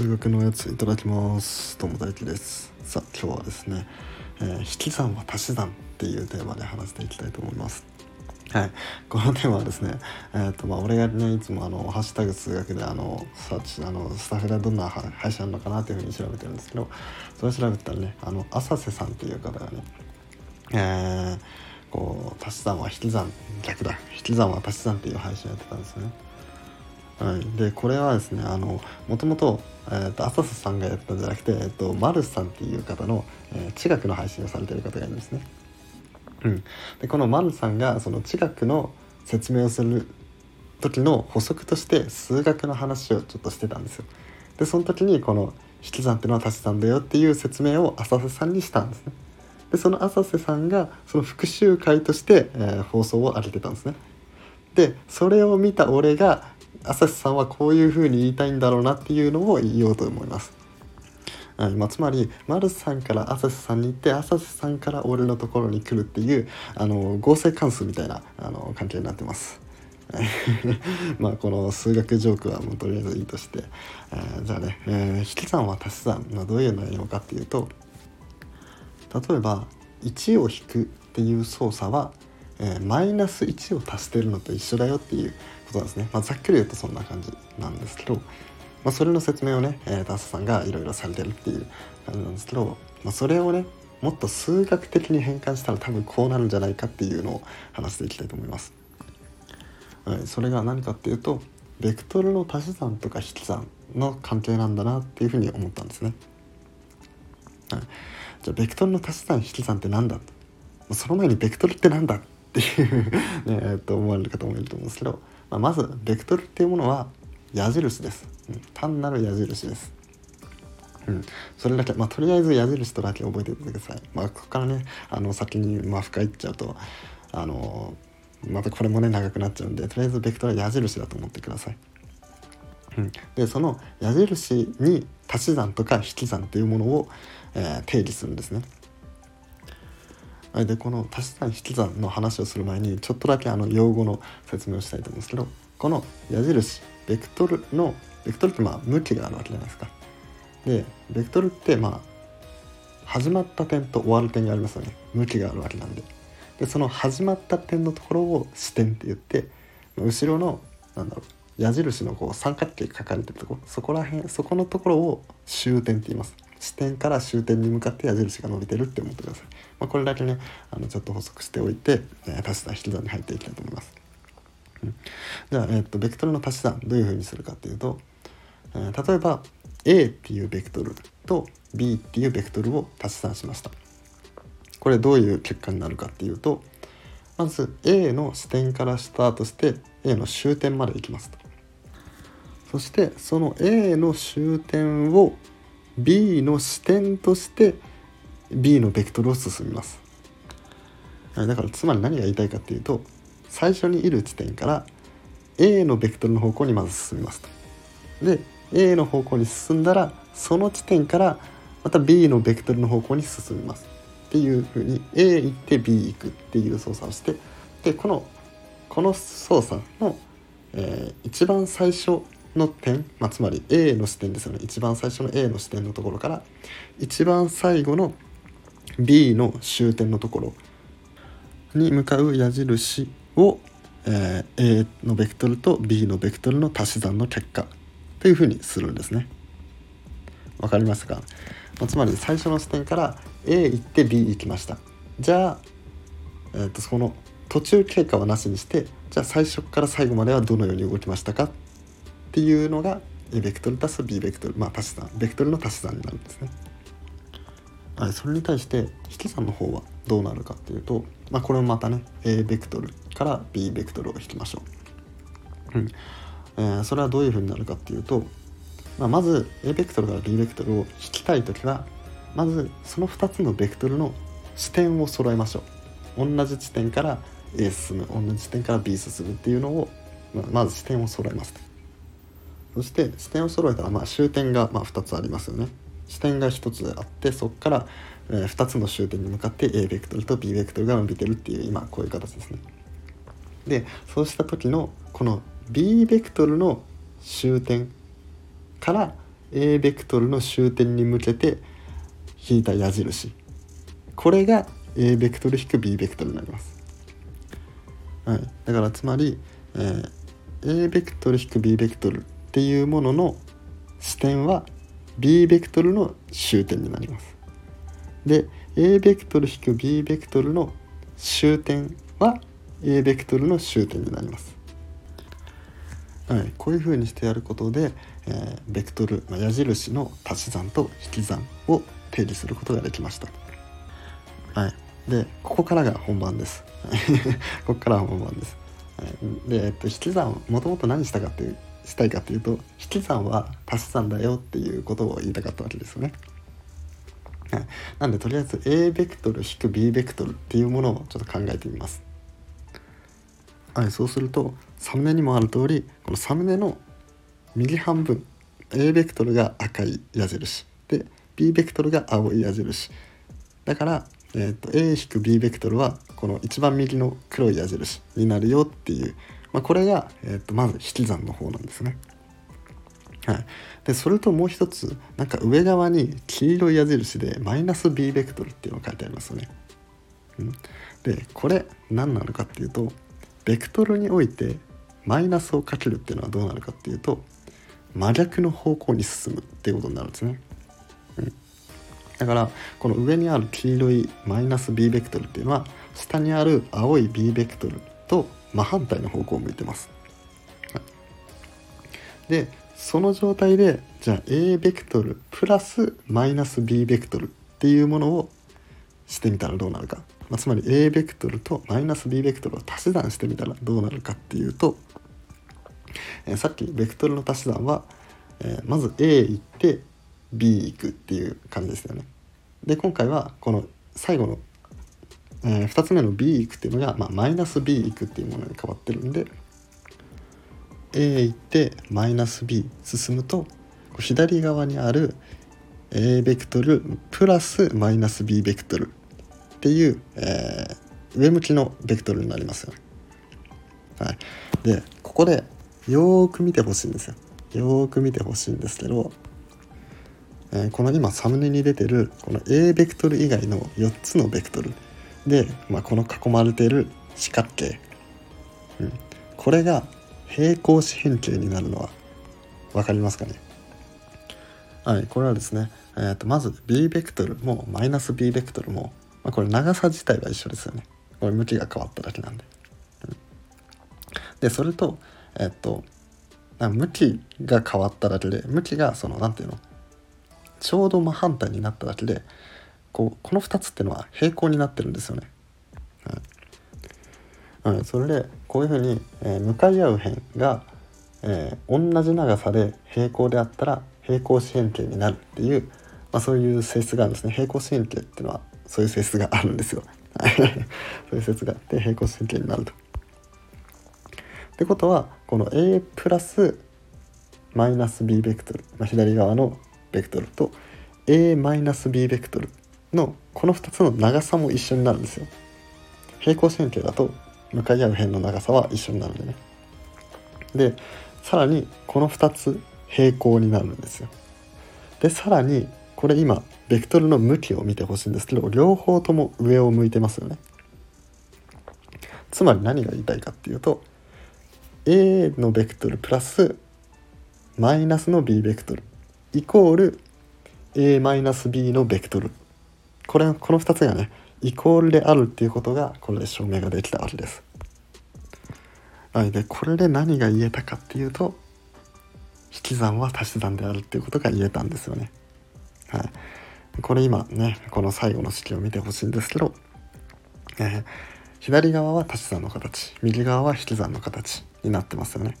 数学のやついただきます。どうも大輝です。さあ今日はですね、えー、引き算は足し算っていうテーマで話していきたいと思います。はい、このテーマはですね、えーとまあ、俺がねいつもあの「ハッシュタグ数学」であのサーチあのスタッフでどんな配信あるのかなというふうに調べてるんですけどそれ調べたらねあの浅瀬さんっていう方がね、えー、こう足し算は引き算逆だ。引き算は足し算っていう配信やってたんですよね。はい、でこれはですねあのもともと,、えーと、浅瀬さんがやったんじゃなくて、えーと、マルスさんっていう方の、えー、地学の配信をされてる方がいるんですね。うん、でこのマルさんがその地学の説明をする時の補足として数学の話をちょっとしてたんですよ。でその時にこの引き算っていうのは足し算だよっていう説明を浅瀬さんにしたんですね。でその浅瀬さんがその復習会として、えー、放送を上げてたんですね。でそれを見た俺が朝日さんはこういうふうに言いたいんだろうなっていうのを言おうと思います。はいまあ、つまり丸さんから浅瀬さんに行って浅瀬さんから俺のところに来るっていうあの合成関数みたいなあの関係になってます。まあこの数学ジョークはもうとりあえずいいとして、えー、じゃあね、えー、引き算は足し算はどういう内容かっていうと例えば1を引くっていう操作は、えー、マイナス1を足してるのと一緒だよっていうことなんですね、まあ、ざっくり言うとそんな感じなんですけど、まあ、それの説明をね、えー、ダースさんがいろいろされてるっていう感じなんですけど、まあ、それをねもっと数学的に変換したら多分こうなるんじゃないかっていうのを話していきたいと思います。はい、それが何かっていうとベクトルの足し算とか引き算の関係なんだなっていうふうに思ったんですね。はい、じゃあベクトルの足し算引き算って何だその前にベクトルって何だっていうねえっと思われる方もいると思うんですけどまあ、まずベクトルっていうものは矢印です、うん、単なる矢印です、うん、それだけ、まあ、とりあえず矢印とだけ覚えておいてください、まあ、ここからねあの先にまあ深いっちゃうとあのまたこれもね長くなっちゃうんでとりあえずベクトルは矢印だと思ってください、うん、でその矢印に足し算とか引き算というものを、えー、定義するんですね。でこの足し算引き算の話をする前にちょっとだけあの用語の説明をしたいと思うんですけどこの矢印ベクトルのベクトルってまあ向きがあるわけじゃないですか。でベクトルってまあ始まった点と終わる点がありますよね向きがあるわけなんで。でその始まった点のところを視点って言って後ろのなんだろう矢印のこう三角形書かれてるとこそこら辺そこのところを終点って言います。視点から終点に向かって矢印が伸びてるって思ってください。まあ、これだけねあのちょっと補足しておいて、え、足し算引き算に入っていきたいと思います。じゃあ、えー、っとベクトルの足し算どういうふうにするかっていうと、えー、例えば A っていうベクトルと B っていうベクトルを足し算しました。これどういう結果になるかっていうとまず A の視点からスタートして A の終点まで行きますと。そしてその A の終点を B の視点として B のベクトルを進みます。だからつまり何が言いたいかっていうと最初にいる地点から A のベクトルの方向にまず進みますと。で A の方向に進んだらその地点からまた B のベクトルの方向に進みます。っていうふうに A 行って B 行くっていう操作をしてでこのこの操作の、えー、一番最初の点、まあ、つまり A の視点ですよね一番最初の A の視点のところから一番最後の B の終点のところに向かう矢印を、えー、A のベクトルと B のベクトルの足し算の結果というふうにするんですね。わかりますか、まあ、つまり最初の視点から A 行って B 行きました。じゃあ、えー、とその途中経過はなしにしてじゃあ最初から最後まではどのように動きましたか？っていうのが A ベクトル足す B ベクトルまあ足し算ベクトルの足し算になるんですね。はい、それに対して引き算の方はどうなるかっていうと、まあ、これもまたね A ベクトルから B ベクトルを引きましょう。うんえー、それはどういうふうになるかっていうと、まあ、まず A ベクトルから B ベクトルを引きたい時はまずその2つのベクトルの視点を揃えましょう。同じ地点から A 進む同じ地点から B 進むっていうのを、まあ、まず視点を揃えますそして視点を揃えたらまあ終点がまあ2つありますよね。視点が1つあってそこから、えー、2つの終点に向かって A ベクトルと B ベクトルが伸びてるっていう今こういう形ですね。でそうした時のこの B ベクトルの終点から A ベクトルの終点に向けて引いた矢印これが A ベクトル引く B ベクトルになります、はい、だからつまり、えー、A ベクトル引く B ベクトルっていうものの視点は B ベクトルの終点になりますで A ベクトル引く B ベクトルの終点は A ベクトルの終点になります。はい、こういうふうにしてやることで、えー、ベクトル、まあ、矢印の足し算と引き算を定義することができました。はい、でここからが本番です。ここから本番です。はい、で、えっと、引き算もともと何したかっていうしたいかっていうと引き算は足し算だよっていうことを言いたかったわけですよね。なんでとりあえず A ベクトル引く B ベクトルっていうものをちょっと考えてみます。はい、そうするとサムネにもある通りこのサムネの右半分 A ベクトルが赤い矢印で B ベクトルが青い矢印だから、えーと、A-B ベクトルはこの一番右の黒い矢印になるよっていう、まあ、これが、えーとまず引き算の方なんですね。はい、でそれともう一つなんか上側に黄色い矢印でマイナス b ベクトルっていうのが書いてありますよね。うん、でこれ何なのかっていうとベクトルにおいてマイナスをかけるっていうのはどうなるかっていうと真逆の方向に進むっていうことになるんですね。うん、だからこの上にある黄色いマイナス b ベクトルっていうのは下にある青い b ベクトルと真反対の方向を向いてます。はい、でその状態でじゃあ A ベクトルプラスマイナス B ベクトルっていうものをしてみたらどうなるか、まあ、つまり A ベクトルとマイナス B ベクトルを足し算してみたらどうなるかっていうと、えー、さっきベクトルの足し算は、えー、まず A 行って B 行くっていう感じですよね。で今回はこの最後の、えー、2つ目の B 行くっていうのが、まあ、マイナス B 行くっていうものに変わってるんで A 行ってマイナス B 進むと左側にある A ベクトルプラスマイナス B ベクトルっていう、えー、上向きのベクトルになりますよ、はい、でここでよーく見てほしいんですよ。よーく見てほしいんですけど、えー、この今サムネに出てるこの A ベクトル以外の4つのベクトルで、まあ、この囲まれている四角形、うん、これが平行四辺形になるのは分かりますかね？はいこれはですね、えー、とまず b ベクトルもマイナス b ベクトルも、まあ、これ長さ自体は一緒ですよね。これ向きが変わっただけなんで、うん、でそれとえっ、ー、と向きが変わっただけで向きがその何ていうの？ちょうど真反対になっただけでこうこの2つっていうのは平行になってるんですよね。うん、それでこういうふうに、えー、向かい合う辺が、えー、同じ長さで平行であったら平行四辺形になるっていう、まあ、そういう性質があるんですね。平行四辺形っていうのはそういう性質があるんですよ。そういう説があって平行四辺形になると。ってことはこの A プラスマイナス B ベクトル、まあ、左側のベクトルと A マイナス B ベクトルのこの2つの長さも一緒になるんですよ。平行四辺形だと向かい合う辺の長さは一緒になるんでね。でさらにこの2つ平行になるんですよ。でさらにこれ今ベクトルの向きを見てほしいんですけど両方とも上を向いてますよね。つまり何が言いたいかっていうと A のベクトルプラスマイナスの B ベクトルイコール A マイナス B のベクトル。これこの2つがねイコールであるっていうことがこれで証明ができたわけです。はい、でこれで何が言えたかっていうと引き算は足し算であるっていうことが言えたんですよね。はい、これ今ねこの最後の式を見てほしいんですけど、えー、左側は足し算の形右側は引き算の形になってますよね。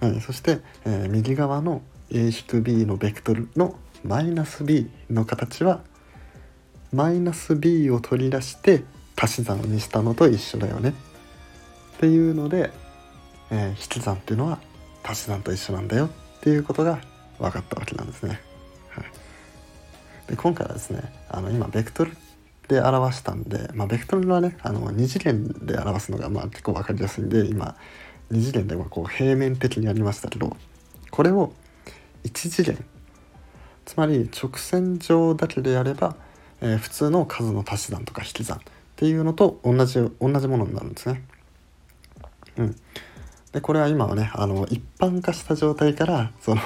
はい、そして、えー、右側の a-b のベクトルのマイナス b の形はマイナス b を取り出して足し算にしたのと一緒だよねっていうので、えー、引き算っていうのは足し算と一緒なんだよっていうことが分かったわけなんですね。はい、で今回はですねあの今ベクトルで表したんで、まあ、ベクトルはねあの2次元で表すのがまあ結構分かりやすいんで今2次元ではこう平面的にやりましたけどこれを1次元つまり直線上だけでやれば、えー、普通の数の足し算とか引き算っていうのと同じ同じものになるんですね。うん、でこれは今はねあの一般化した状態からその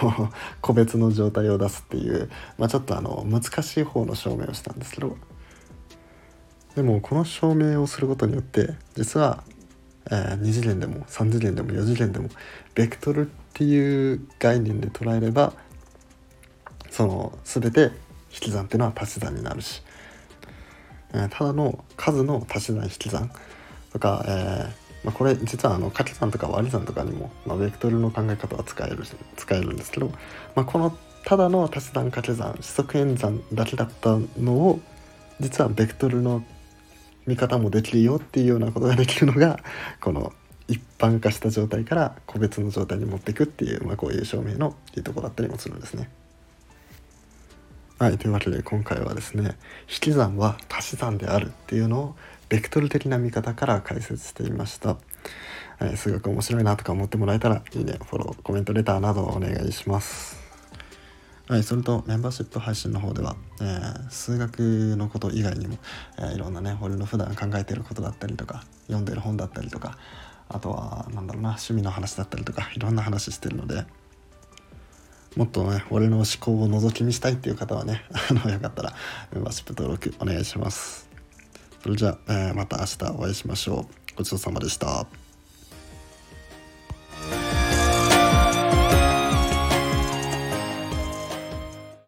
個別の状態を出すっていう、まあ、ちょっとあの難しい方の証明をしたんですけどでもこの証明をすることによって実は、えー、2次元でも3次元でも4次元でもベクトルっていう概念で捉えればその全て引き算っていうのは足し算になるし、え、ただの数の足し算引き算とか、えーまあ、これ実はあの掛け算とか割り算とかにも、まあ、ベクトルの考え方は使えるし使えるんですけど、まあ、このただの足し算掛け算四則演算だけだったのを実はベクトルの見方もできるよっていうようなことができるのがこの一般化した状態から個別の状態に持っていくっていう、まあ、こういう証明のいいとこだったりもするんですね。はい、というわけで今回はですね引き算は足し算であるっていうのをベクトル的な見方から解説していました、えー、数学面白いなとか思ってもらえたらいいねフォローコメントレターなどお願いします。はい、それとメンバーシップ配信の方では、えー、数学のこと以外にも、えー、いろんなね俺の普段考えてることだったりとか読んでる本だったりとかあとはなんだろうな趣味の話だったりとかいろんな話してるのでもっとね俺の思考を覗き見したいっていう方はね あのよかったらメンバーシップ登録お願いしますそれじゃあ、えー、また明日お会いしましょう。ごちそうさまでした。